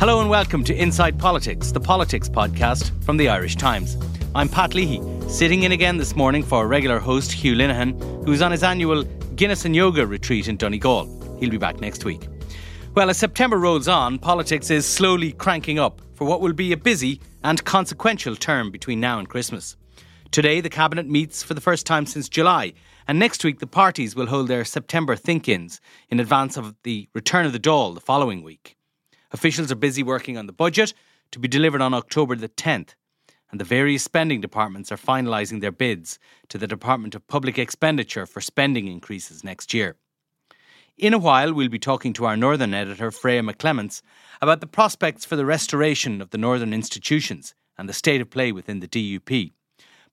Hello and welcome to Inside Politics, the politics podcast from the Irish Times. I'm Pat Leahy, sitting in again this morning for our regular host Hugh Linehan, who's on his annual Guinness and Yoga retreat in Donegal. He'll be back next week. Well, as September rolls on, politics is slowly cranking up for what will be a busy and consequential term between now and Christmas. Today, the Cabinet meets for the first time since July, and next week, the parties will hold their September think ins in advance of the return of the Dáil the following week. Officials are busy working on the budget to be delivered on October the 10th, and the various spending departments are finalising their bids to the Department of Public Expenditure for spending increases next year. In a while, we'll be talking to our Northern editor, Freya McClements, about the prospects for the restoration of the Northern institutions and the state of play within the DUP.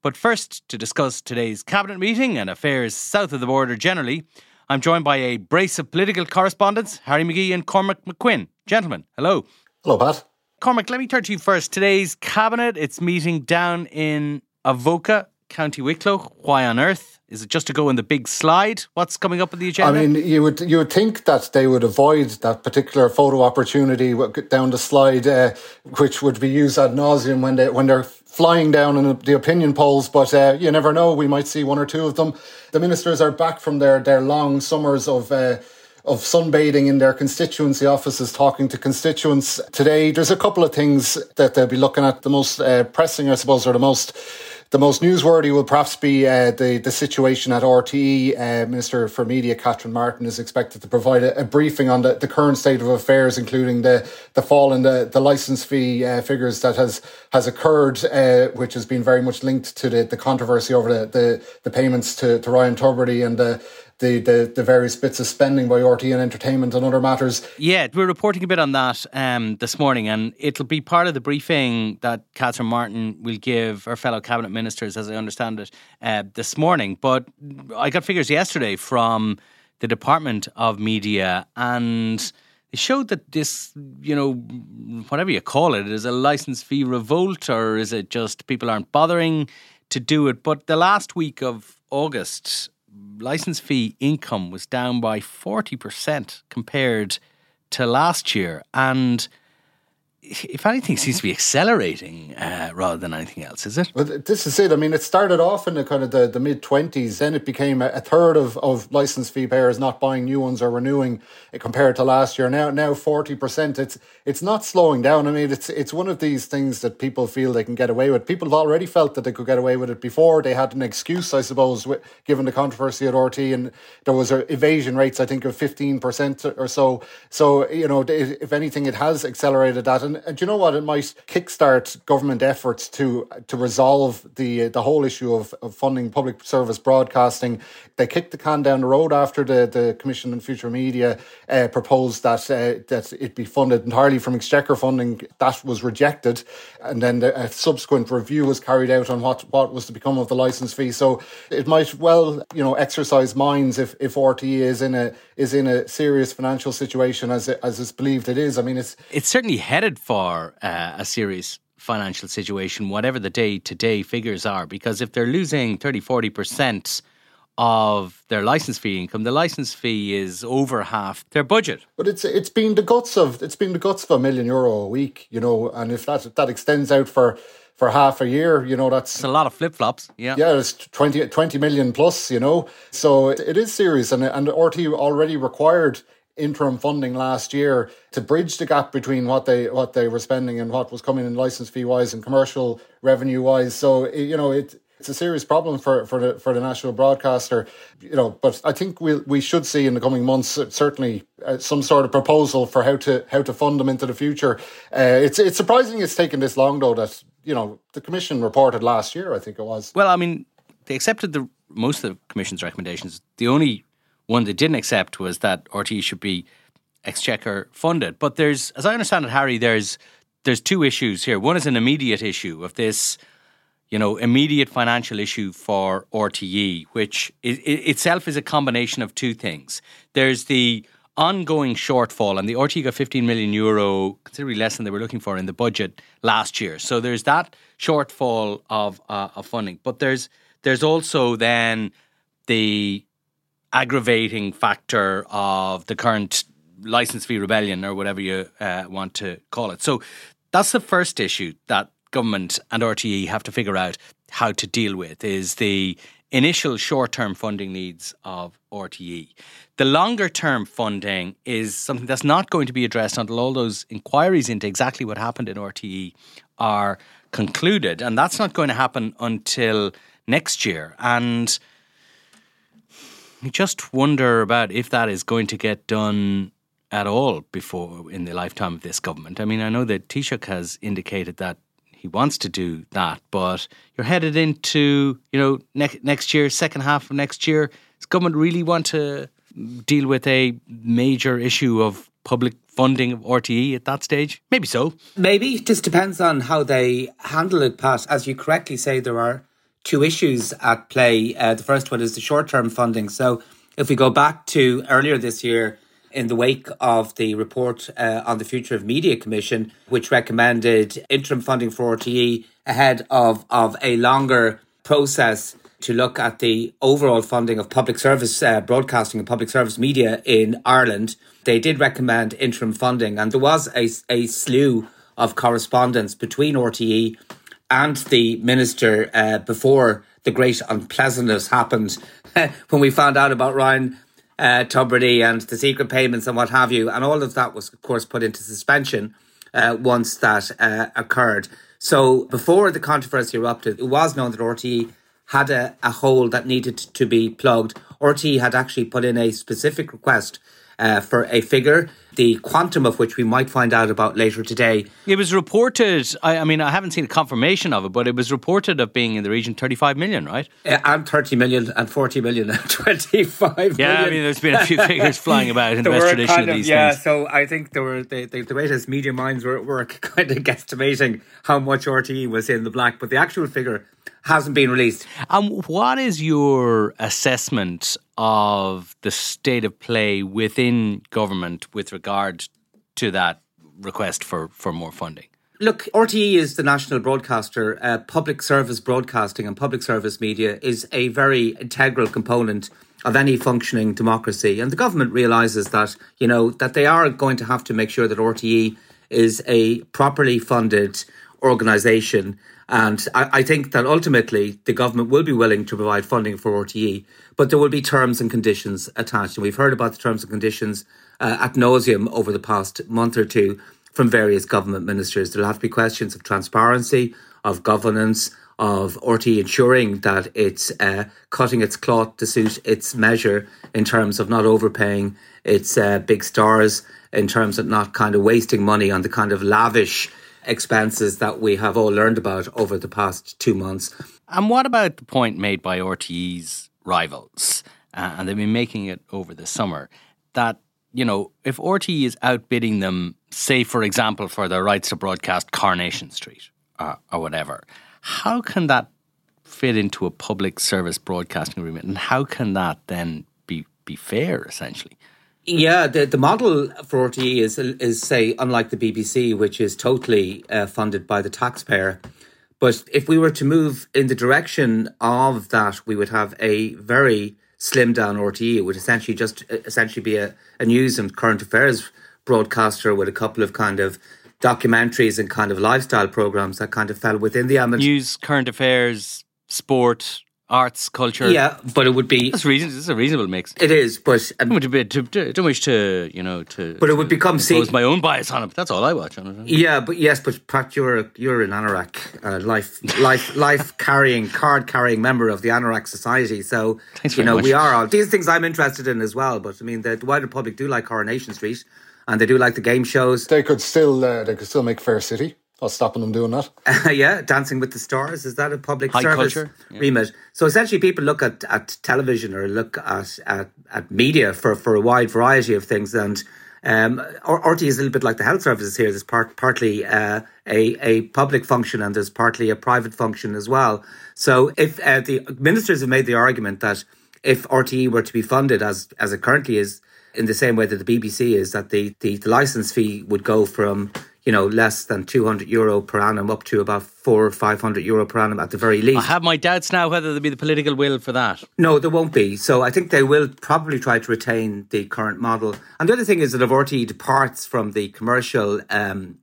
But first, to discuss today's Cabinet meeting and affairs south of the border generally, I'm joined by a brace of political correspondents, Harry McGee and Cormac McQuinn. Gentlemen, hello. Hello, Pat. Cormac, let me turn to you first. Today's cabinet, it's meeting down in Avoca, County Wicklow. Why on earth? Is it just to go in the big slide? What's coming up on the agenda? I mean, you would you would think that they would avoid that particular photo opportunity down the slide, uh, which would be used ad nauseum when they when they're flying down in the opinion polls. But uh, you never know; we might see one or two of them. The ministers are back from their their long summers of. Uh, of sunbathing in their constituency offices, talking to constituents today. There's a couple of things that they'll be looking at. The most uh, pressing, I suppose, or the most the most newsworthy will perhaps be uh, the the situation at RTE. Uh, Minister for Media Catherine Martin is expected to provide a, a, briefing on the, the current state of affairs, including the the fall in the the license fee uh, figures that has has occurred, uh, which has been very much linked to the, the controversy over the, the, the payments to, to Ryan Tubridy and the the, the, the various bits of spending by RTE and entertainment and other matters. Yeah, we're reporting a bit on that um, this morning, and it'll be part of the briefing that Catherine Martin will give her fellow cabinet ministers, as I understand it, uh, this morning. But I got figures yesterday from the Department of Media, and it showed that this, you know, whatever you call it, is a license fee revolt, or is it just people aren't bothering to do it? But the last week of August, license fee income was down by 40% compared to last year. And if anything, seems to be accelerating uh, rather than anything else, is it? Well, this is it. I mean, it started off in the kind of the, the mid 20s, then it became a, a, third of, of license fee payers not buying new ones or renewing compared to last year. Now, now 40%. It's it's not slowing down. I mean, it's it's one of these things that people feel they can get away with. People have already felt that they could get away with it before. They had an excuse, I suppose, given the controversy at RTE, and there was evasion rates, I think, of 15% or so. So, you know, if anything, it has accelerated that. And and, do you know what? It might kickstart government efforts to to resolve the the whole issue of, of funding public service broadcasting. They kicked the can down the road after the, the Commission on Future Media uh, proposed that uh, that it be funded entirely from exchequer funding. That was rejected, and then the, a subsequent review was carried out on what what was to become of the license fee. So it might well you know exercise minds if if RTE is in a is in a serious financial situation as it, as it's believed it is. I mean, it's it's certainly headed for uh, a serious financial situation, whatever the day to day figures are, because if they're losing 30, 40% of their license fee income. The license fee is over half their budget. But it's it's been the guts of it's been the guts of a million euro a week, you know, and if that that extends out for for half a year, you know, that's it's a lot of flip flops. Yeah. Yeah, it's 20, 20 million plus, you know. So it, it is serious. And, and RT already required interim funding last year to bridge the gap between what they what they were spending and what was coming in license fee wise and commercial revenue wise. So you know it it's a serious problem for, for the for the national broadcaster, you know. But I think we we should see in the coming months certainly uh, some sort of proposal for how to how to fund them into the future. Uh, it's it's surprising it's taken this long though. That you know the commission reported last year, I think it was. Well, I mean, they accepted the most of the commission's recommendations. The only one they didn't accept was that RTE should be exchequer funded. But there's, as I understand it, Harry, there's there's two issues here. One is an immediate issue of this you know, immediate financial issue for RTE, which is, itself is a combination of two things. There's the ongoing shortfall, and the RTE got 15 million euro, considerably less than they were looking for in the budget last year. So there's that shortfall of uh, of funding, but there's there's also then the aggravating factor of the current license fee rebellion or whatever you uh, want to call it. So that's the first issue that government and RTE have to figure out how to deal with is the initial short term funding needs of RTE. The longer term funding is something that's not going to be addressed until all those inquiries into exactly what happened in RTE are concluded. And that's not going to happen until next year. And I just wonder about if that is going to get done at all before in the lifetime of this government. I mean, I know that Taoiseach has indicated that he wants to do that. But you're headed into, you know, ne- next year, second half of next year. Does government really want to deal with a major issue of public funding of RTE at that stage? Maybe so. Maybe. It just depends on how they handle it, Pat. As you correctly say, there are two issues at play. Uh, the first one is the short term funding. So if we go back to earlier this year, in the wake of the report uh, on the Future of Media Commission, which recommended interim funding for RTE ahead of, of a longer process to look at the overall funding of public service uh, broadcasting and public service media in Ireland. They did recommend interim funding, and there was a, a slew of correspondence between RTE and the minister uh, before the great unpleasantness happened when we found out about Ryan uh, Tubridy and the secret payments and what have you. And all of that was, of course, put into suspension uh, once that uh, occurred. So before the controversy erupted, it was known that RTE had a, a hole that needed to be plugged. RTE had actually put in a specific request uh, for a figure, the quantum of which we might find out about later today. It was reported, I, I, mean, I haven't seen a confirmation of it, but it was reported of being in the region 35 million, right? Uh, and 30 million and 40 million and 25 yeah, million. I mean, there's been a few figures flying about in the best tradition of, of, these yeah, things. so I think there were the, the, the greatest media minds were, were kind of guesstimating how much RTE was in the black, but the actual figure hasn't been released. And um, what is your assessment of the state of play within government with regard to that request for, for more funding? Look, RTE is the national broadcaster. Uh, public service broadcasting and public service media is a very integral component of any functioning democracy. And the government realizes that, you know, that they are going to have to make sure that RTE is a properly funded organisation and I, I, think that ultimately the government will be willing to provide funding for RTE, but there will be terms and conditions attached. And we've heard about the terms and conditions uh, at nauseum over the past month or two from various government ministers. There'll have to be questions of transparency, of governance, of RTE ensuring that it's uh, cutting its cloth to suit its measure in terms of not overpaying its uh, big stars, in terms of not kind of wasting money on the kind of lavish expenses that we have all learned about over the past two months. And what about the point made by RTE's rivals? Uh, and they've been making it over the summer that, you know, if RTE is outbidding them, say, for example, for their rights to broadcast Coronation Street uh, or whatever, how can that fit into a public service broadcasting agreement? And how can that then be, be fair, essentially? Yeah, the, the model for RTE is, is, say, unlike the BBC, which is totally uh, funded by the taxpayer. But if we were to move in the direction of that, we would have a very slim down RTE. It would essentially just essentially be a, a news and current affairs broadcaster with a couple of kind of documentaries and kind of lifestyle programs that kind of fell within the ambit. News, current affairs, sport, arts, culture. Yeah, but it would be. That's reason. This is a reasonable mix. It is, but um, don't, wish to, to, don't wish to, you know, to. But it would become. See, my own bias on it. But that's all I watch on it. Yeah, but yes, but Pat, you're a, you're an anorak, uh, life life life carrying card carrying member of the anorak society. So Thanks you know much. we are all these things I'm interested in as well. But I mean, the, the wider public do like Coronation Street, and they do like the game shows. They could still uh, they could still make Fair City. What's stopping them doing that? yeah, Dancing with the Stars is that a public High service culture, yeah. remit? So essentially, people look at, at television or look at, at at media for for a wide variety of things, and um, RT is a little bit like the health services here. There's part, partly uh, a a public function and there's partly a private function as well. So if uh, the ministers have made the argument that if RTE were to be funded as as it currently is, in the same way that the BBC is, that the the, the license fee would go from you know, less than 200 euro per annum up to about four or 500 euro per annum at the very least. I have my doubts now whether there'll be the political will for that. No, there won't be. So I think they will probably try to retain the current model. And the other thing is that if RTE departs from the commercial um,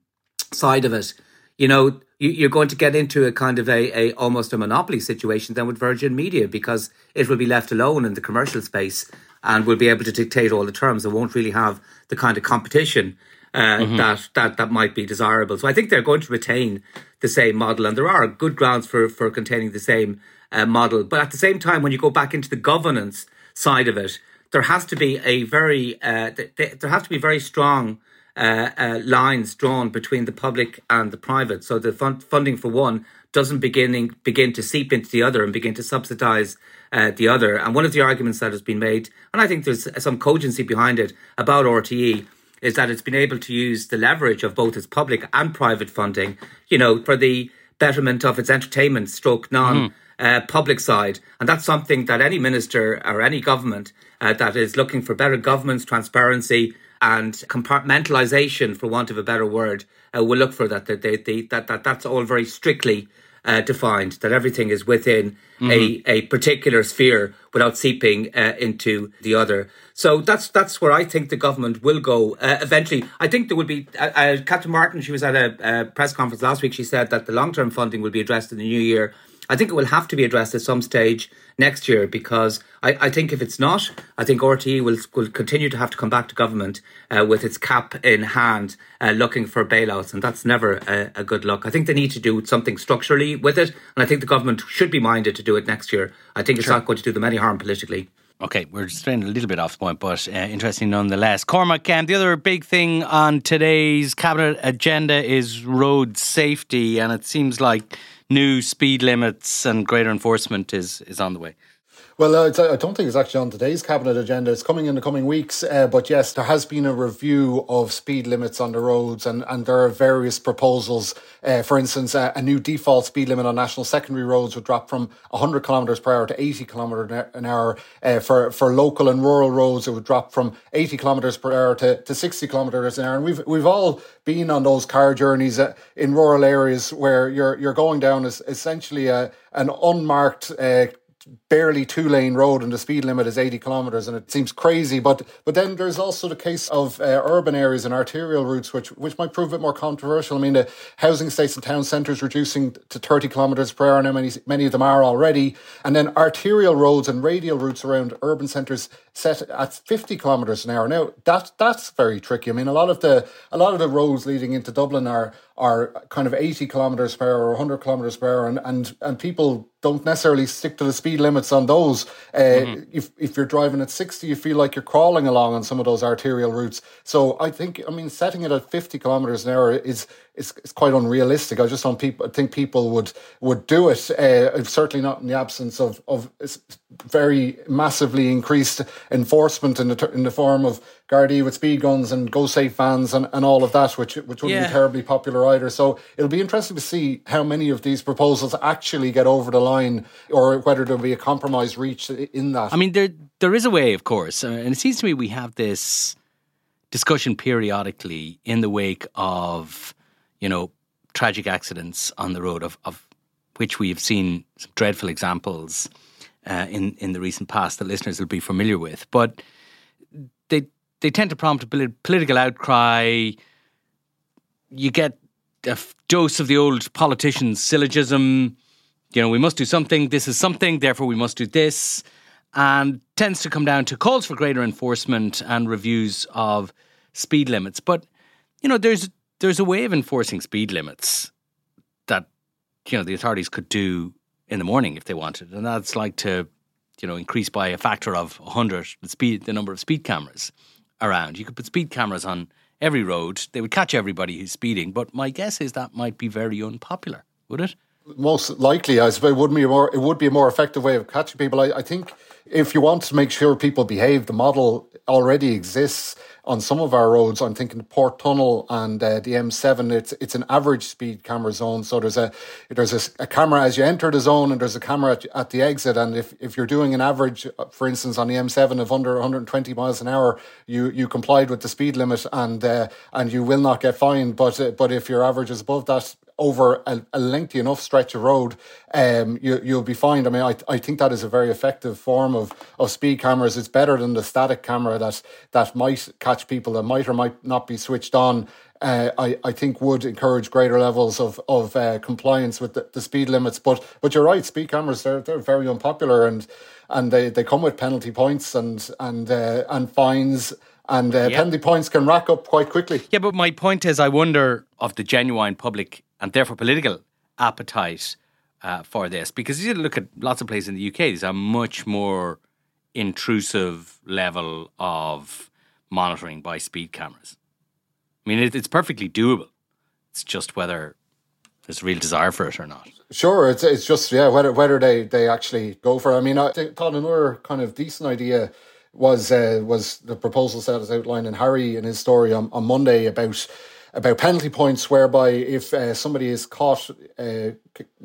side of it, you know, you, are going to get into a kind of a, a almost a monopoly situation then with Virgin Media because it will be left alone in the commercial space and will be able to dictate all the terms. It won't really have the kind of competition uh, mm-hmm. that that that might be desirable. So I think they're going to retain the same model, and there are good grounds for for containing the same uh, model. But at the same time, when you go back into the governance side of it, there has to be a very uh, th- th- there has to be very strong. Uh, uh, lines drawn between the public and the private, so the fund- funding for one doesn't beginning begin to seep into the other and begin to subsidise uh, the other. And one of the arguments that has been made, and I think there's some cogency behind it about RTE, is that it's been able to use the leverage of both its public and private funding, you know, for the betterment of its entertainment stroke non mm. uh, public side. And that's something that any minister or any government uh, that is looking for better governance, transparency, and compartmentalization, for want of a better word, uh, will look for that. That, they, they, that, that that's all very strictly uh, defined, that everything is within mm-hmm. a, a particular sphere without seeping uh, into the other. So that's that's where I think the government will go uh, eventually. I think there will be uh, uh, Catherine Martin. She was at a, a press conference last week. She said that the long term funding will be addressed in the new year. I think it will have to be addressed at some stage next year because I, I think if it's not, I think RTE will will continue to have to come back to government uh, with its cap in hand, uh, looking for bailouts, and that's never a, a, good look. I think they need to do something structurally with it, and I think the government should be minded to do it next year. I think it's sure. not going to do them any harm politically. Okay, we're straying a little bit off point, but uh, interesting nonetheless. Cormac, um, the other big thing on today's cabinet agenda is road safety, and it seems like new speed limits and greater enforcement is is on the way. Well, uh, I don't think it's actually on today's cabinet agenda. It's coming in the coming weeks. Uh, but yes, there has been a review of speed limits on the roads, and, and there are various proposals. Uh, for instance, a new default speed limit on national secondary roads would drop from 100 kilometres per hour to 80 kilometres an hour. Uh, for for local and rural roads, it would drop from 80 kilometres per hour to, to 60 kilometres an hour. And we've we've all been on those car journeys uh, in rural areas where you're you're going down as essentially a an unmarked uh, barely two lane road and the speed limit is 80 kilometers and it seems crazy but but then there's also the case of uh, urban areas and arterial routes which which might prove a bit more controversial. I mean the housing estates and town centres reducing to 30 kilometers per hour. Now many many of them are already. And then arterial roads and radial routes around urban centres set at 50 kilometers an hour. Now that that's very tricky. I mean a lot of the a lot of the roads leading into dublin are are kind of 80 kilometers per hour or 100 kilometers per hour and and and people don't necessarily stick to the speed limits on those. Uh, mm-hmm. If if you're driving at sixty, you feel like you're crawling along on some of those arterial routes. So I think, I mean, setting it at fifty kilometers an hour is is, is quite unrealistic. I just don't people think people would would do it. Uh, certainly not in the absence of of very massively increased enforcement in the in the form of Gardaí with speed guns and go safe vans and, and all of that, which which wouldn't yeah. be terribly popular either. So it'll be interesting to see how many of these proposals actually get over the line, or whether there'll be a compromise reached in that. I mean, there there is a way, of course, uh, and it seems to me we have this discussion periodically in the wake of you know tragic accidents on the road of, of which we have seen some dreadful examples uh, in in the recent past that listeners will be familiar with. But they they tend to prompt a political outcry. You get a dose of the old politician's syllogism. You know, we must do something. This is something. Therefore, we must do this. And tends to come down to calls for greater enforcement and reviews of speed limits. But you know, there's there's a way of enforcing speed limits that you know the authorities could do in the morning if they wanted, and that's like to you know increase by a factor of 100 the speed the number of speed cameras around. You could put speed cameras on every road. They would catch everybody who's speeding, but my guess is that might be very unpopular, would it? Most likely, I suppose it would be a more it would be a more effective way of catching people. I, I think if you want to make sure people behave, the model already exists on some of our roads. I'm thinking the Port Tunnel and uh, the M7. It's it's an average speed camera zone. So there's a there's a, a camera as you enter the zone, and there's a camera at, at, the exit. And if, if you're doing an average, uh, for instance, on the M7 of under 120 miles an hour, you you complied with the speed limit, and uh, and you will not get fined. But uh, but if your average is above that, over a, a, lengthy enough stretch of road, um, you, you'll be fine. I mean, I, I think that is a very effective form of, of speed cameras. It's better than the static camera that, that might catch people that might or might not be switched on. Uh, I, I think would encourage greater levels of, of uh, compliance with the, the speed limits. But but you're right, speed cameras they're, they're very unpopular and and they, they come with penalty points and and uh, and fines and uh, yep. penalty points can rack up quite quickly. Yeah, but my point is, I wonder of the genuine public and therefore political appetite uh, for this. Because you look at lots of places in the UK, there's a much more intrusive level of monitoring by speed cameras. I mean, it, it's perfectly doable. It's just whether there's a real desire for it or not. Sure, it's it's just yeah whether whether they they actually go for. it. I mean, I thought another kind of decent idea was uh, was the proposal that was outlined in Harry in his story on, on Monday about about penalty points, whereby if uh, somebody is caught uh,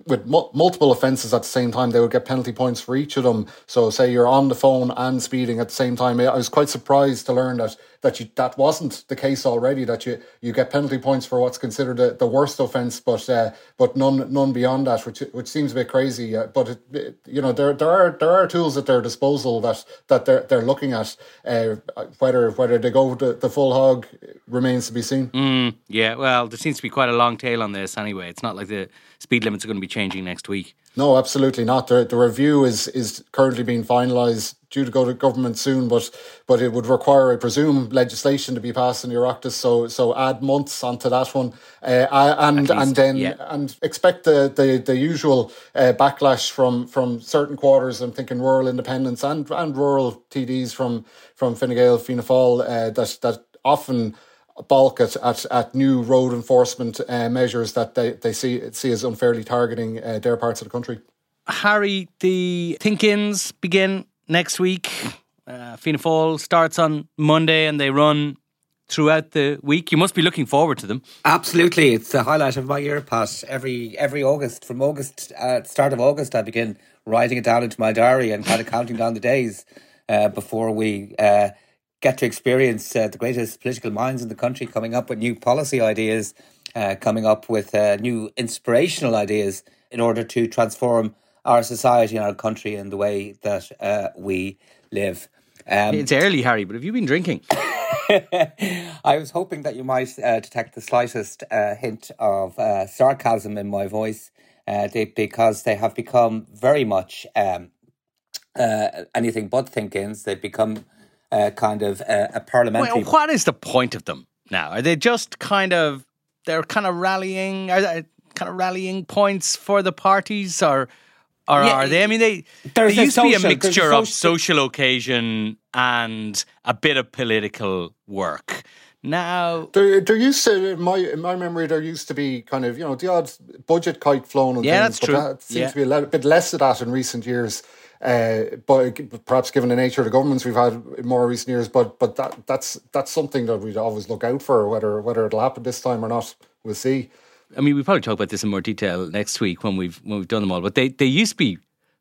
with mu- multiple offences at the same time, they would get penalty points for each of them. So, say you're on the phone and speeding at the same time. I was quite surprised to learn that that you that wasn't the case already. That you you get penalty points for what's considered the, the worst offence, but uh, but none none beyond that, which which seems a bit crazy. Uh, but it, it, you know there there are there are tools at their disposal that that they're they're looking at. Uh, whether whether they go the, the full hog remains to be seen. Mm, yeah, well, there seems to be quite a long tail on this anyway. It's not like the speed limits are going to be changing next week. No, absolutely not. The, the review is is currently being finalised, due to go to government soon, but but it would require, I presume, legislation to be passed in Oireachtas. So so add months onto that one, uh, and least, and then yeah. and expect the the, the usual uh, backlash from from certain quarters. I'm thinking rural independents and and rural TDs from from Fine Gael, Fianna Fáil, uh, that that often balk at, at, at new road enforcement uh, measures that they, they see see as unfairly targeting uh, their parts of the country. Harry, the think-ins begin next week. Uh, Fianna Fáil starts on Monday and they run throughout the week. You must be looking forward to them. Absolutely, it's the highlight of my year, Pat. Every every August, from August uh, start of August, I begin writing it down into my diary and kind of counting down the days uh, before we uh, get to experience uh, the greatest political minds in the country coming up with new policy ideas, uh, coming up with uh, new inspirational ideas in order to transform our society and our country in the way that uh, we live. Um, it's early, Harry, but have you been drinking? I was hoping that you might uh, detect the slightest uh, hint of sarcasm in my voice they, because they have become very much um, anything but think ins. They've become uh, kind of uh, a parliamentary. Well, what is the point of them now? Are they just kind of they're kind of rallying? Are they kind of rallying points for the parties, or or yeah, are they? I mean, they there used social, to be a mixture a of social occasion and a bit of political work. Now there, there used to in my in my memory there used to be kind of you know the odd budget kite flown and yeah, things, that's true. That seems yeah. to be a bit less of that in recent years. Uh, but perhaps given the nature of the governments we've had in more recent years, but but that that's that's something that we'd always look out for. Whether whether it'll happen this time or not, we'll see. I mean, we probably talk about this in more detail next week when we've when we've done them all. But they they used to be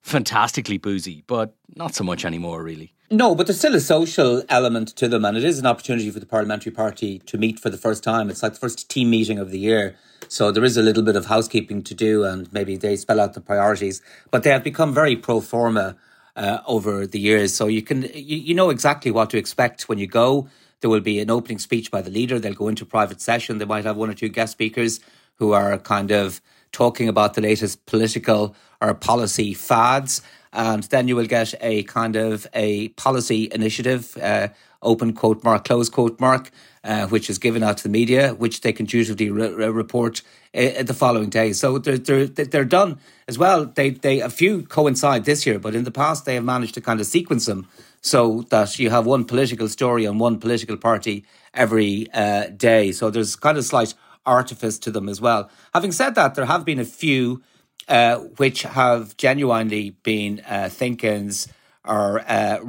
fantastically boozy, but not so much anymore, really. No, but there's still a social element to them, and it is an opportunity for the parliamentary party to meet for the first time. It's like the first team meeting of the year. So there is a little bit of housekeeping to do, and maybe they spell out the priorities. But they have become very pro forma uh, over the years. So you can you, you know exactly what to expect when you go. There will be an opening speech by the leader. They'll go into private session. They might have one or two guest speakers who are kind of talking about the latest political or policy fads. And then you will get a kind of a policy initiative, uh, open quote mark, close quote mark, uh, which is given out to the media, which they can dutifully re- report uh, the following day. So they're, they're, they're done as well. They, they, a few coincide this year, but in the past they have managed to kind of sequence them so that you have one political story on one political party every uh, day. So there's kind of slight artifice to them as well. Having said that, there have been a few uh, which have genuinely been uh, think-ins or uh.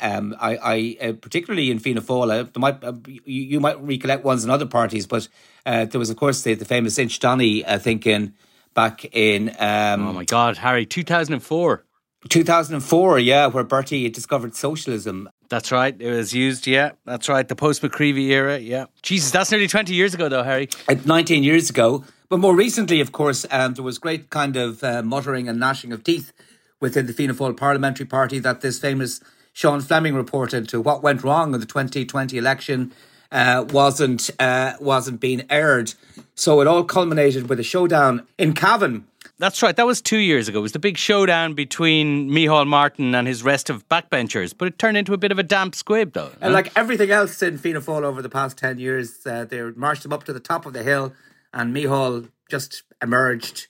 Um, I, I uh, particularly in Fianna Fáil, uh, might uh, you, you, might recollect ones in other parties, but uh, there was of course the, the famous Inchydoney uh, think-in back in. Um, oh my God, Harry, two thousand and four. 2004, yeah, where Bertie discovered socialism. That's right. It was used, yeah. That's right. The post McCreevy era, yeah. Jesus, that's nearly 20 years ago, though, Harry. Uh, 19 years ago. But more recently, of course, um, there was great kind of uh, muttering and gnashing of teeth within the Fianna Fáil parliamentary party that this famous Sean Fleming reported to what went wrong in the 2020 election uh, wasn't uh, wasn't being aired. So it all culminated with a showdown in Cavan that's right. That was two years ago. It was the big showdown between Micheál Martin and his rest of backbenchers, but it turned into a bit of a damp squib, though. And like everything else in Fianna Fáil over the past 10 years, uh, they marched him up to the top of the hill, and Micheál just emerged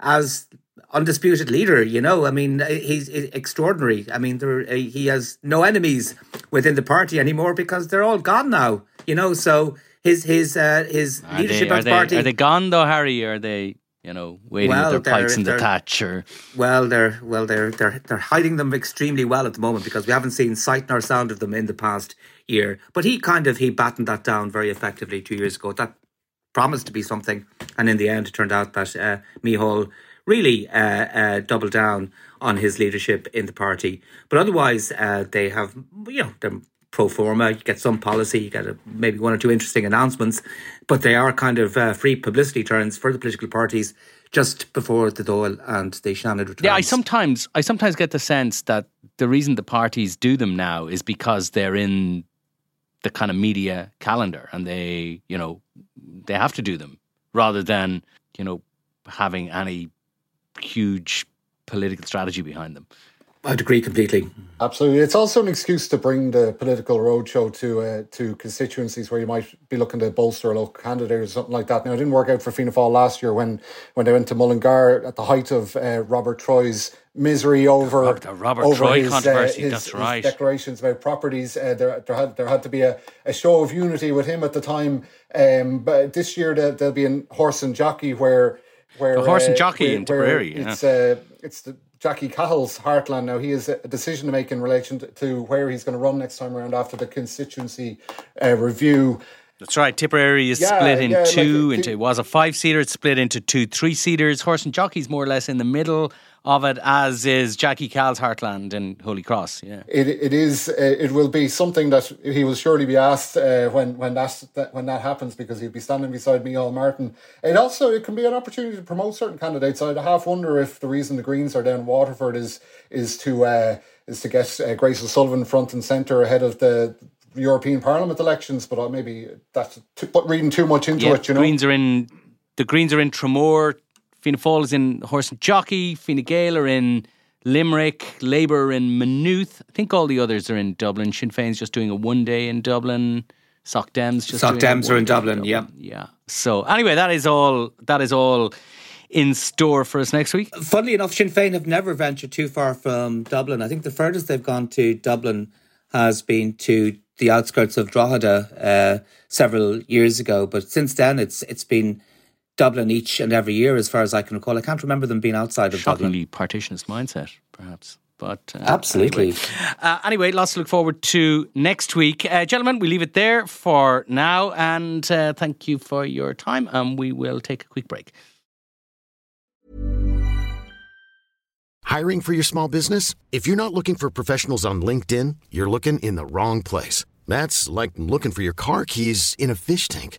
as undisputed leader. You know, I mean, he's extraordinary. I mean, there, uh, he has no enemies within the party anymore because they're all gone now. You know, so his his uh, his are leadership they, of the party. Are they gone though, Harry? Are they? You know, waiting well, with their pikes in the thatch or well they're well they're they're they're hiding them extremely well at the moment because we haven't seen sight nor sound of them in the past year. But he kind of he battened that down very effectively two years ago. That promised to be something, and in the end, it turned out that uh, Micheál really uh, uh, doubled down on his leadership in the party. But otherwise, uh, they have you know they're pro forma. You get some policy, you get a, maybe one or two interesting announcements, but they are kind of uh, free publicity turns for the political parties just before the Dáil and the Seanad returns. Yeah, I sometimes I sometimes get the sense that the reason the parties do them now is because they're in the kind of media calendar and they, you know, they have to do them rather than, you know, having any huge political strategy behind them. I'd agree completely. Absolutely, it's also an excuse to bring the political roadshow to uh, to constituencies where you might be looking to bolster a local candidate or something like that. Now, it didn't work out for Fianna Fáil last year when when they went to Mullingar at the height of uh, Robert Troy's misery over the Robert over Troy his, controversy. Uh, his, that's right. His declarations about properties. Uh, there, there had there had to be a, a show of unity with him at the time. Um, but this year there, will be a horse and jockey where where the horse and uh, jockey where, in Tipperary. Yeah. It's uh, it's the Jackie Cahill's heartland now. He has a decision to make in relation to, where he's going to run next time around after the constituency uh, review. That's right. Tipperary is yeah, split in yeah, two like, into it was a five seater. It's split into two three seaters. Horse and jockey's more or less in the middle of it, as is Jackie Cahill's Heartland in Holycross. Yeah, it it is. Uh, it will be something that he will surely be asked uh, when when that, that when that happens because he'll be standing beside Micheál Martin. It also it can be an opportunity to promote certain candidates. I'd half wonder if the reason the Greens are down Waterford is is to uh, is to get uh, Grace O'Sullivan front and centre ahead of the European Parliament elections. But uh, maybe that's too, reading too much into yeah, it. You know, Greens are in the Greens are in Tramore Fianna Fáil is in Horse and Jockey. Fine Gael are in Limerick. Labour in Maynooth. I think all the others are in Dublin. Sinn Féin's just doing a one day in Dublin. Soc Dems just Soc Dems are in Dublin, Dublin. Yeah, yeah. So anyway, that is all. That is all in store for us next week. Funnily enough, Sinn Féin have never ventured too far from Dublin. I think the furthest they've gone to Dublin has been to the outskirts of Drogheda uh, several years ago. But since then, it's it's been Dublin each and every year, as far as I can recall. I can't remember them being outside of Shockingly Dublin. partitionist mindset, perhaps. But uh, absolutely. Anyway. Uh, anyway, lots to look forward to next week, uh, gentlemen. We leave it there for now, and uh, thank you for your time. And we will take a quick break. Hiring for your small business? If you're not looking for professionals on LinkedIn, you're looking in the wrong place. That's like looking for your car keys in a fish tank.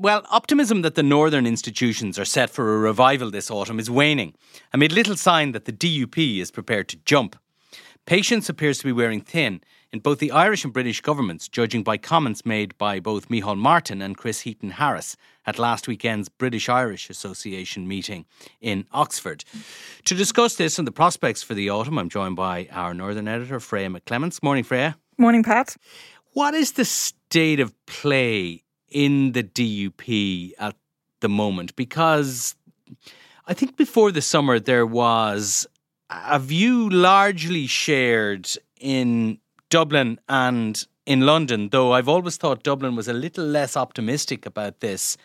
Well, optimism that the northern institutions are set for a revival this autumn is waning, amid little sign that the DUP is prepared to jump. Patience appears to be wearing thin in both the Irish and British governments, judging by comments made by both Micheál Martin and Chris Heaton Harris at last weekend's British Irish Association meeting in Oxford. To discuss this and the prospects for the autumn, I'm joined by our Northern editor, Freya McClements. Morning, Freya. Morning, Pat. What is the state of play in the DUP at the moment? Because I think before the summer there was a view largely shared in Dublin and in London, though I've always thought Dublin was a little less optimistic about this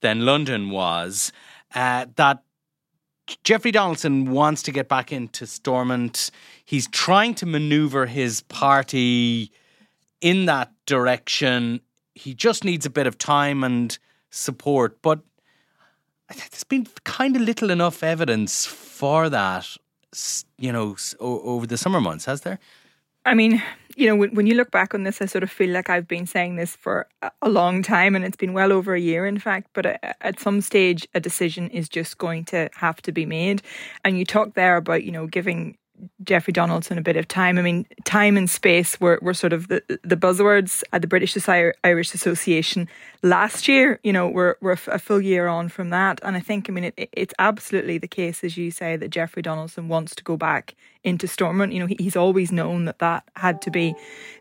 than London was, uh, that Jeffrey Donaldson wants to get back into Stormont. He's trying to maneuver his party in that direction. He just needs a bit of time and support. But there's been kind of little enough evidence for that, you know, over the summer months, has there? I mean, you know, when, when you look back on this, I sort of feel like I've been saying this for a long time, and it's been well over a year, in fact. But uh, at some stage, a decision is just going to have to be made. And you talk there about, you know, giving Jeffrey Donaldson a bit of time. I mean, time and space were, were sort of the, the buzzwords at the British Irish Association last year. You know, we're, we're a full year on from that. And I think, I mean, it, it's absolutely the case, as you say, that Jeffrey Donaldson wants to go back into Stormont. You know, he, he's always known that that had to be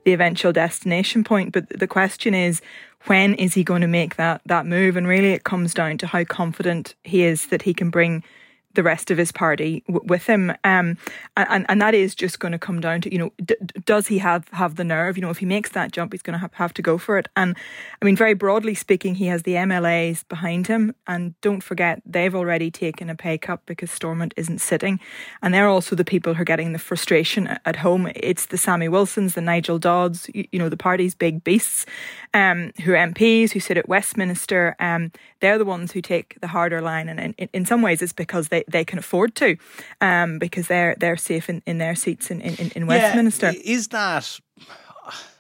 the eventual destination point. But the question is, when is he going to make that that move? And really, it comes down to how confident he is that he can bring the rest of his party w- with him. Um, and, and that is just going to come down to, you know, d- does he have, have the nerve? You know, if he makes that jump, he's going to have, have to go for it. And I mean, very broadly speaking, he has the MLAs behind him. And don't forget, they've already taken a pay cut because Stormont isn't sitting. And they're also the people who are getting the frustration at home. It's the Sammy Wilsons, the Nigel Dodds, you, you know, the party's big beasts, um, who are MPs, who sit at Westminster. Um, they're the ones who take the harder line. And in, in some ways, it's because they, they can afford to, um, because they're they're safe in, in their seats in, in, in Westminster. Yeah, is that?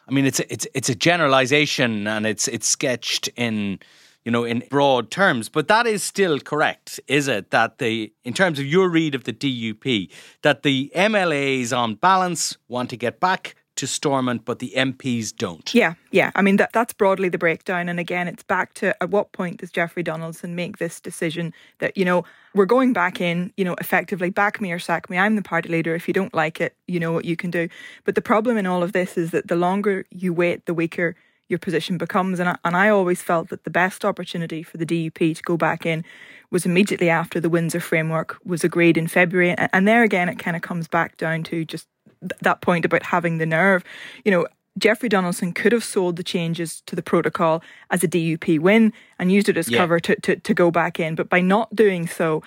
I mean, it's a, it's it's a generalization, and it's it's sketched in you know in broad terms, but that is still correct, is it? That the in terms of your read of the DUP, that the MLAs on balance want to get back to Stormont, but the MPs don't. Yeah, yeah. I mean, that, that's broadly the breakdown. And again, it's back to at what point does Jeffrey Donaldson make this decision that, you know, we're going back in, you know, effectively back me or sack me. I'm the party leader. If you don't like it, you know what you can do. But the problem in all of this is that the longer you wait, the weaker your position becomes. And I, and I always felt that the best opportunity for the DUP to go back in was immediately after the Windsor framework was agreed in February. And, and there again, it kind of comes back down to just that point about having the nerve. You know, Jeffrey Donaldson could have sold the changes to the protocol as a DUP win and used it as yeah. cover to, to, to go back in. But by not doing so,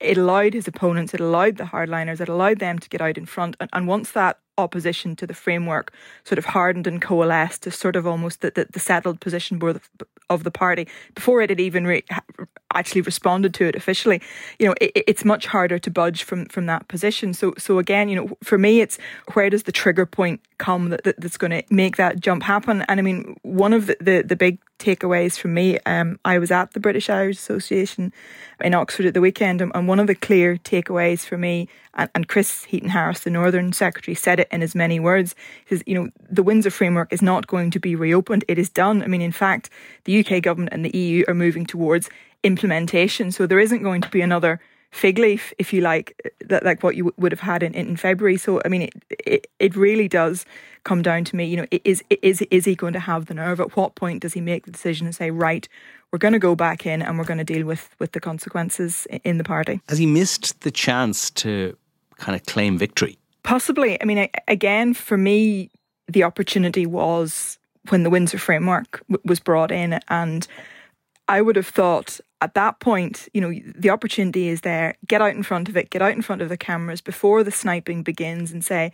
it allowed his opponents, it allowed the hardliners, it allowed them to get out in front. And, and once that opposition to the framework sort of hardened and coalesced to sort of almost the, the, the settled position of the party before it had even re- actually responded to it officially. You know, it, it's much harder to budge from from that position. So so again, you know, for me, it's where does the trigger point come that, that that's going to make that jump happen? And I mean, one of the the, the big takeaways from me, um, I was at the British Irish Association in Oxford at the weekend, and, and one of the clear takeaways for me, and, and Chris Heaton Harris, the Northern Secretary, said it in as many words. He says, you know, the Windsor framework is not going to be reopened. It is done. I mean, in fact, the UK government and the EU are moving towards implementation. So there isn't going to be another fig leaf, if you like, that like what you would have had in, in February. So I mean, it, it it really does come down to me. You know, is is is he going to have the nerve? At what point does he make the decision and say, right, we're going to go back in and we're going to deal with with the consequences in the party? Has he missed the chance to kind of claim victory? Possibly. I mean, again, for me, the opportunity was when the Windsor framework w- was brought in and I would have thought at that point, you know, the opportunity is there. Get out in front of it, get out in front of the cameras before the sniping begins and say,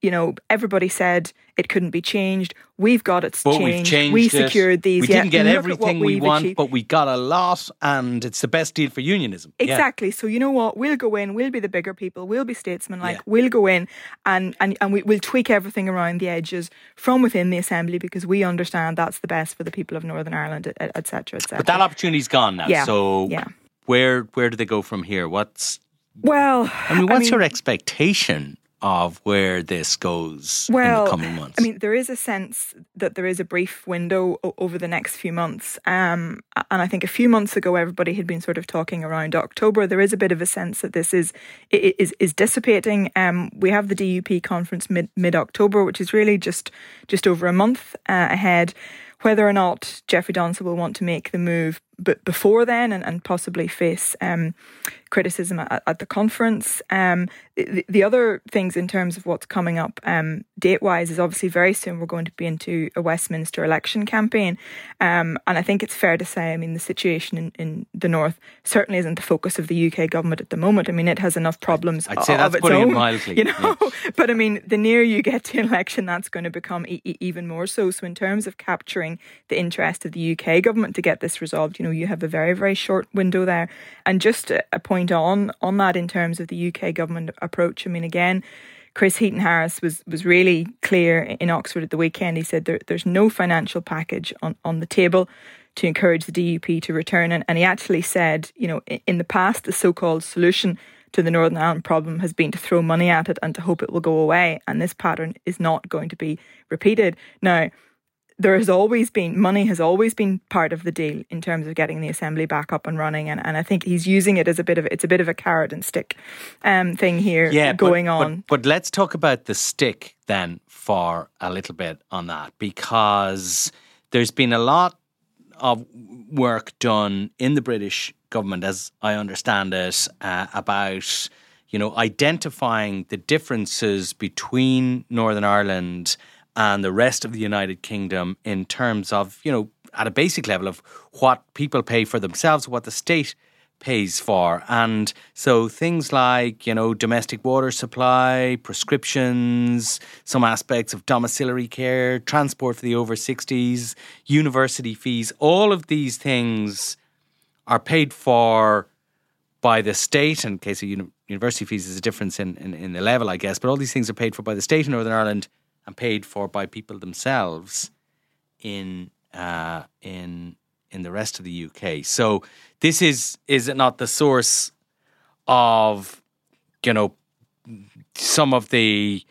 you know, everybody said it couldn't be changed. We've got it but changed. We've changed we it. secured these. We yeah, didn't get everything we want, achieved. but we got a lot, and it's the best deal for unionism. Yeah. Exactly. So you know what? We'll go in. We'll be the bigger people. We'll be statesmen. Like Yeah. we'll go in and and and we, we'll tweak everything around the edges from within the assembly because we understand that's the best for the people of Northern Ireland, etc., etc. Et But that opportunity's gone now. Yeah, So yeah. where where do they go from here? What's well, I mean, what's your expectation of where this goes well, in the coming months? I mean, there is a sense that there is a brief window o- over the next few months. Um, and I think a few months ago, everybody had been sort of talking around October. There is a bit of a sense that this is is is dissipating. Um, we have the DUP conference mid mid October, which is really just just over a month uh, ahead. Whether or not Jeffrey Donaldson will want to make the move but before then and, and possibly face um, criticism at, at the conference. Um, the, the other things in terms of what's coming up um, date wise is obviously very soon we're going to be into a Westminster election campaign. Um, and I think it's fair to say, I mean, the situation in, in the North certainly isn't the focus of the UK government at the moment. I mean, it has enough problems I'd say of that's its putting it mildly, You know, but I mean, the nearer you get to election, that's going to become e- even more so. So, in terms of capturing the interest of the UK government to get this resolved, you know, you have a very, very short window there. And just a, point on on that in terms of the UK government approach. I mean, again. Chris Heaton Harris was was really clear in Oxford at the weekend. He said there, there's no financial package on, on the table to encourage the DUP to return. And, and he actually said, you know, in, in the past, the so called solution to the Northern Ireland problem has been to throw money at it and to hope it will go away. And this pattern is not going to be repeated. Now, there has always been money has always been part of the deal in terms of getting the assembly back up and running and, and I think he's using it as a bit of it's a bit of a carrot and stick um thing here yeah, going but, on. But, let's talk about the stick then for a little bit on that because there's been a lot of work done in the British government, as I understand it, uh, about you know identifying the differences between Northern Ireland and the rest of the United Kingdom in terms of you know at a basic level of what people pay for themselves, what the state pays for. And so things like, you know, domestic water supply, prescriptions, some aspects of domiciliary care, transport for the over 60s, university fees, all of these things are paid for by the state. In case of uni- university fees, there's a difference in, in, in the level, I guess. But all these things are paid for by the state in Northern Ireland and paid for by people themselves in uh, in in the rest of the UK. So this is is it not the source of you know some of the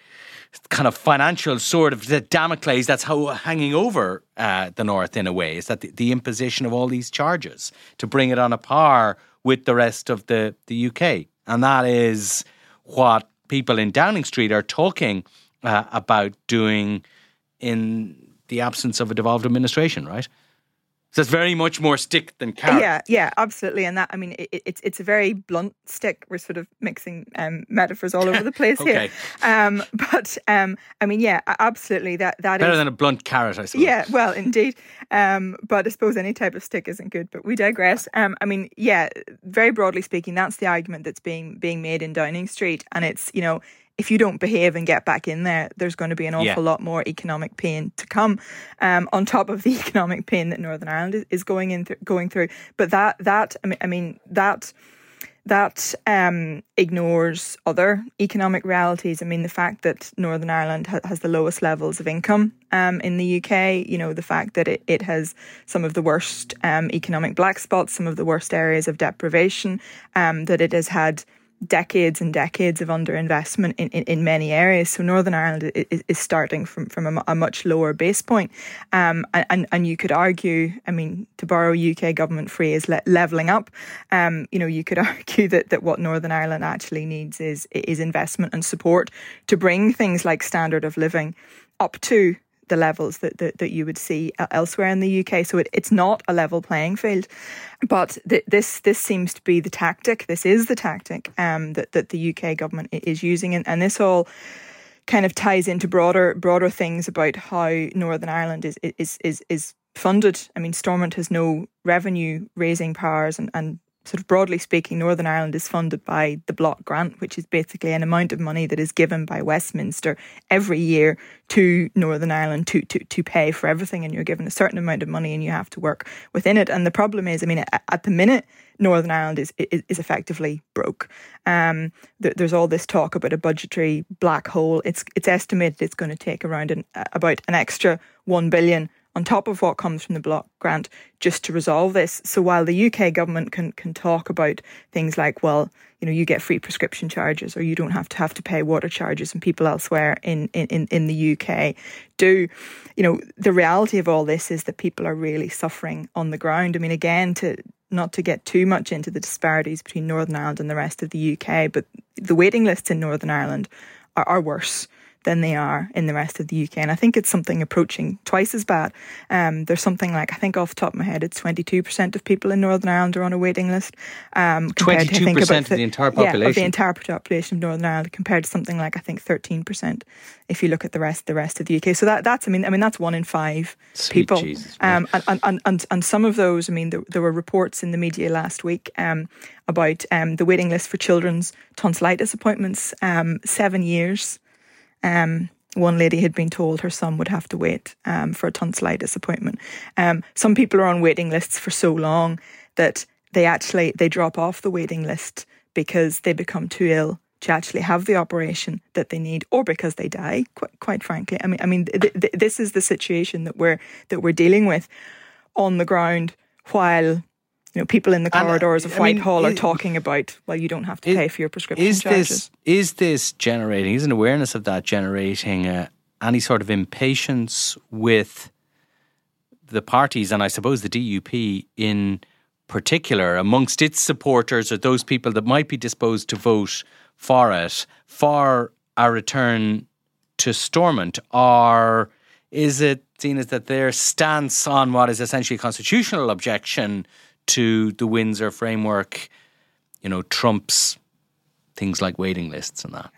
kind of financial sort of the Damocles that's how hanging over uh, the north in a way is that the, the imposition of all these charges to bring it on a par with the rest of the the UK, and that is what people in Downing Street are talking uh, about doing in the absence of a devolved administration, right? So it's very much more stick than carrot. Yeah, yeah, absolutely. And that, I mean, it, it's it's a very blunt stick. We're sort of mixing um, metaphors all over the place Okay. here. Um, but um, I mean, yeah, absolutely. That that Better is- than a blunt carrot, I suppose. Yeah, well, indeed. Um, but I suppose any type of stick isn't good. But we digress. Um, I mean, yeah, very broadly speaking, that's the argument that's being being made in Downing Street, and it's you know. If you don't behave and get back in there, there's going to be an awful Yeah. lot more economic pain to come, um, on top of the economic pain that Northern Ireland is, is going in th- going through. But that that I mean, I mean that that um, ignores other economic realities. I mean, the fact that Northern Ireland ha- has the lowest levels of income um, in the UK, you know, the fact that it, it has some of the worst um, economic black spots, some of the worst areas of deprivation, um, that it has had decades and decades of underinvestment in, in, in many areas. So Northern Ireland is, is starting from, from a, a, much lower base point. Um, and, and you could argue, I mean, to borrow UK government phrase, le- levelling up, um, you know, you could argue that, that what Northern Ireland actually needs is, is investment and support to bring things like standard of living up to the levels that, that, that you would see elsewhere in the UK. So it, it's not a level playing field. But th- this this seems to be the tactic. This is the tactic um, that, that the UK government is using. And, and this all kind of ties into broader broader things about how Northern Ireland is is is is funded. I mean, Stormont has no revenue raising powers and, and sort of broadly speaking, Northern Ireland is funded by the block grant, which is basically an amount of money that is given by Westminster every year to Northern Ireland to, to, to pay for everything. And you're given a certain amount of money and you have to work within it. And the problem is, I mean, at, at the minute, Northern Ireland is is, is effectively broke. Um, th- there's all this talk about a budgetary black hole. It's it's estimated it's going to take around an, about an extra one billion on top of what comes from the block grant just to resolve this. So while the UK government can can talk about things like, well, you know, you get free prescription charges or you don't have to have to pay water charges and people elsewhere in, in, in the UK do, you know, the reality of all this is that people are really suffering on the ground. I mean, again, to not to get too much into the disparities between Northern Ireland and the rest of the UK, but the waiting lists in Northern Ireland are, are worse than they are in the rest of the UK. And I think it's something approaching twice as bad. Um, there's something like, I think off the top of my head, it's 22% of people in Northern Ireland are on a waiting list. Um, 22% of the, the, entire population? Yeah, of the entire population of Northern Ireland compared to something like, I think, 13% if you look at the rest the rest of the UK. So that, that's, I mean, I mean, that's one in five Sweet people. Jesus, um, and, and, and, and some of those, I mean, there, there were reports in the media last week um, about um, the waiting list for children's tonsillitis appointments, um, seven years. Um, one lady had been told her son would have to wait um, for a tonsillitis appointment. Um, some people are on waiting lists for so long that they actually they drop off the waiting list because they become too ill to actually have the operation that they need, or because they die. Quite, quite frankly, I mean, I mean, th- th- this is the situation that we're that we're dealing with on the ground while you know, people in the uh, corridors and, of Whitehall mean, are talking about, well, you don't have to pay for your prescription is charges. This, is this generating, is an awareness of that generating uh, any sort of impatience with the parties and I suppose the DUP in particular amongst its supporters or those people that might be disposed to vote for it for a return to Stormont? Or is it seen as that their stance on what is essentially a constitutional objection to the Windsor framework, you know, trumps things like waiting lists and that.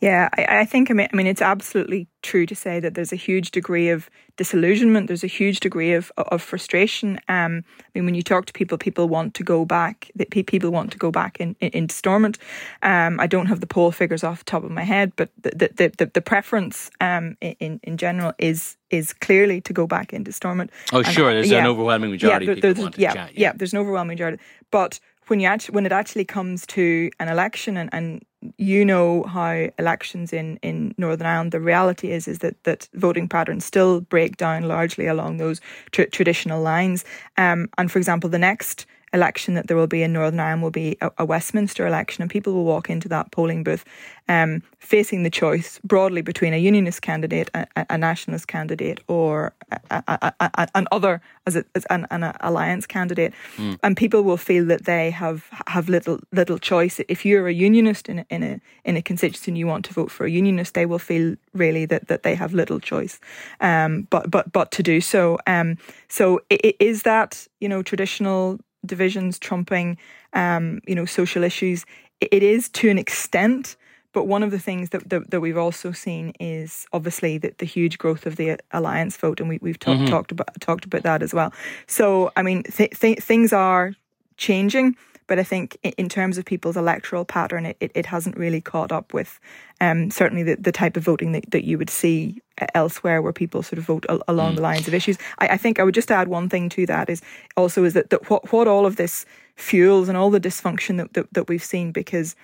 Yeah, I, I, think I mean, I mean it's absolutely true to say that there's a huge degree of disillusionment. There's a huge degree of of frustration. Um, I mean, when you talk to people, people want to go back. People want to go back in, in into Stormont. Um, I don't have the poll figures off the top of my head, but the the the, the preference um, in in general is is clearly to go back into Stormont. Oh, and, sure, there's yeah, an overwhelming majority. Yeah, there, yeah, yeah, yeah, there's an overwhelming majority, but when you actually, when it actually comes to an election and, and you know how elections in, in Northern Ireland, the reality is is that, that voting patterns still break down largely along those tr- traditional lines. Um, and for example, the next election that there will be in Northern Ireland will be a, a Westminster election, and people will walk into that polling booth um, facing the choice broadly between a unionist candidate, a, a nationalist candidate, or a, an other as, a, as an, an, alliance candidate, mm. and people will feel that they have have little little choice. If you're a unionist in a, in a in a constituency and you want to vote for a unionist, they will feel really that, that they have little choice, um, but but but to do so. Um, so is that you know traditional divisions trumping, um, you know, social issues. It is to an extent, but one of the things that, that, that we've also seen is obviously that the huge growth of the alliance vote, and we, we've talk, mm-hmm. talked about talked about that as well. So, I mean, th- th- things are changing. But I think in terms of people's electoral pattern, it, it, it hasn't really caught up with um, certainly the, the type of voting that, that you would see elsewhere where people sort of vote along mm. the lines of issues. I, I, think I would just add one thing to that is also is that, that what, what all of this fuels and all the dysfunction that, that, that we've seen because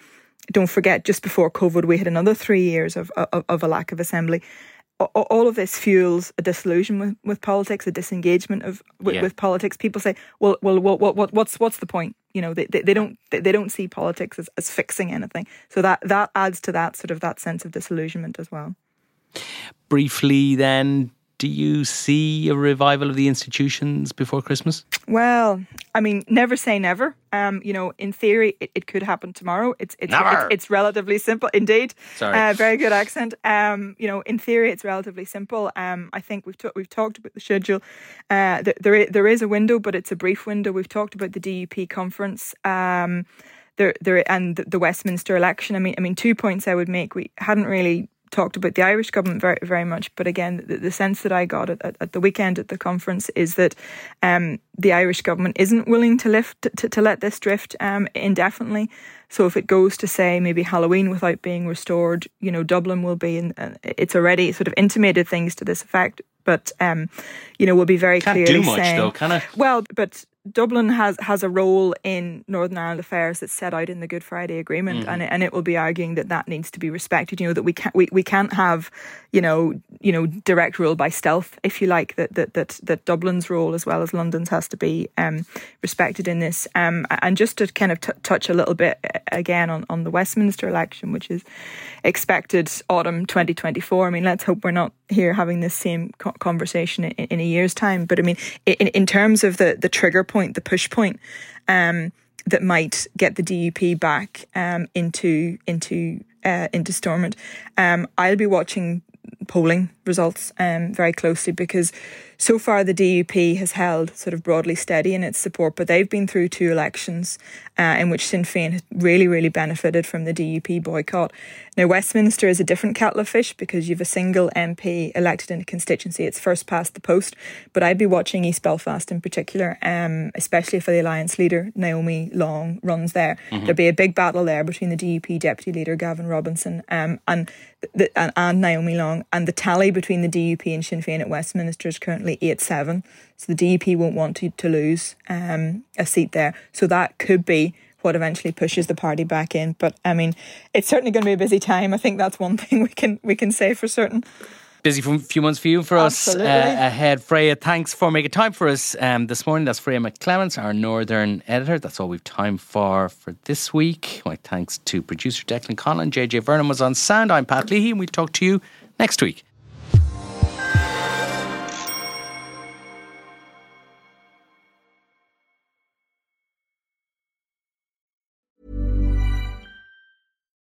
don't forget just before COVID we had another three years of, of, of a lack of assembly all of this fuels a disillusion with, with politics, a disengagement of with, yeah. with, politics. People say, "Well, well, what, what, what's what's the point? You know they, they, they don't they, don't see politics as, as fixing anything. So that that adds to that sort of that sense of disillusionment as well. Briefly, then, do you see a revival of the institutions before Christmas? Well, I mean, never say never. Um, you know, in theory, it, it could happen tomorrow. It's it's, Never. it's it's relatively simple, indeed. Sorry. uh, very good accent. Um, you know, in theory, it's relatively simple. Um, I think we've we've talked about the schedule. Uh, th- There, there is a window, but it's a brief window. We've talked about the DUP conference. Um, there there and the, the Westminster election. I mean, I mean, two points I would make. We hadn't really talked about the Irish government very very much, but again, the, the sense that I got at, at, the weekend at the conference is that um, the Irish government isn't willing to lift to, to let this drift um, indefinitely. So if it goes to say maybe Halloween without being restored, you know, Dublin will be, and uh, it's already sort of intimated things to this effect. But um, you know, we'll be very Can't clearly do much, saying, though? Well, but Dublin has has a role in Northern Ireland affairs that's set out in the Good Friday Agreement, Mm-hmm. and it, and it will be arguing that that needs to be respected. You know that we can't we, we can't have you know you know direct rule by stealth, if you like. That that that that Dublin's role as well as London's has to be um, respected in this. Um, and just to kind of t- touch a little bit again on on the Westminster election, which is expected autumn 2024. I mean, let's hope we're not here having this same conversation in, in a year's time. But I mean, in, in terms of the, the trigger point, the push point, um, that might get the DUP back um, into into uh, into Stormont, um, I'll be watching polling results um, very closely because so far the DUP has held sort of broadly steady in its support, but they've been through two elections uh, in which Sinn Féin has really, really benefited from the DUP boycott. Now, Westminster is a different kettle of fish because you have a single MP elected in a constituency. It's first past the post, but I'd be watching East Belfast in particular, um, especially for the Alliance leader, Naomi Long, runs there. There'll be a big battle there between the DUP deputy leader, Gavin Robinson, um, and, the, and, and Naomi Long. And the tally between the DUP and Sinn Féin at Westminster is currently 8 7. So the DUP won't want to, to lose um, a seat there. So that could be what eventually pushes the party back in. But I mean, it's certainly going to be a busy time. I think that's one thing we can we can say for certain. Busy few months for you and for us uh, ahead. Freya, thanks for making time for us um, this morning. That's Freya McClements, our Northern editor. That's all we've time for for this week. My thanks to producer Declan Conlon. JJ Vernon was on sound. I'm Pat Leahy, and we'll talk to you next week.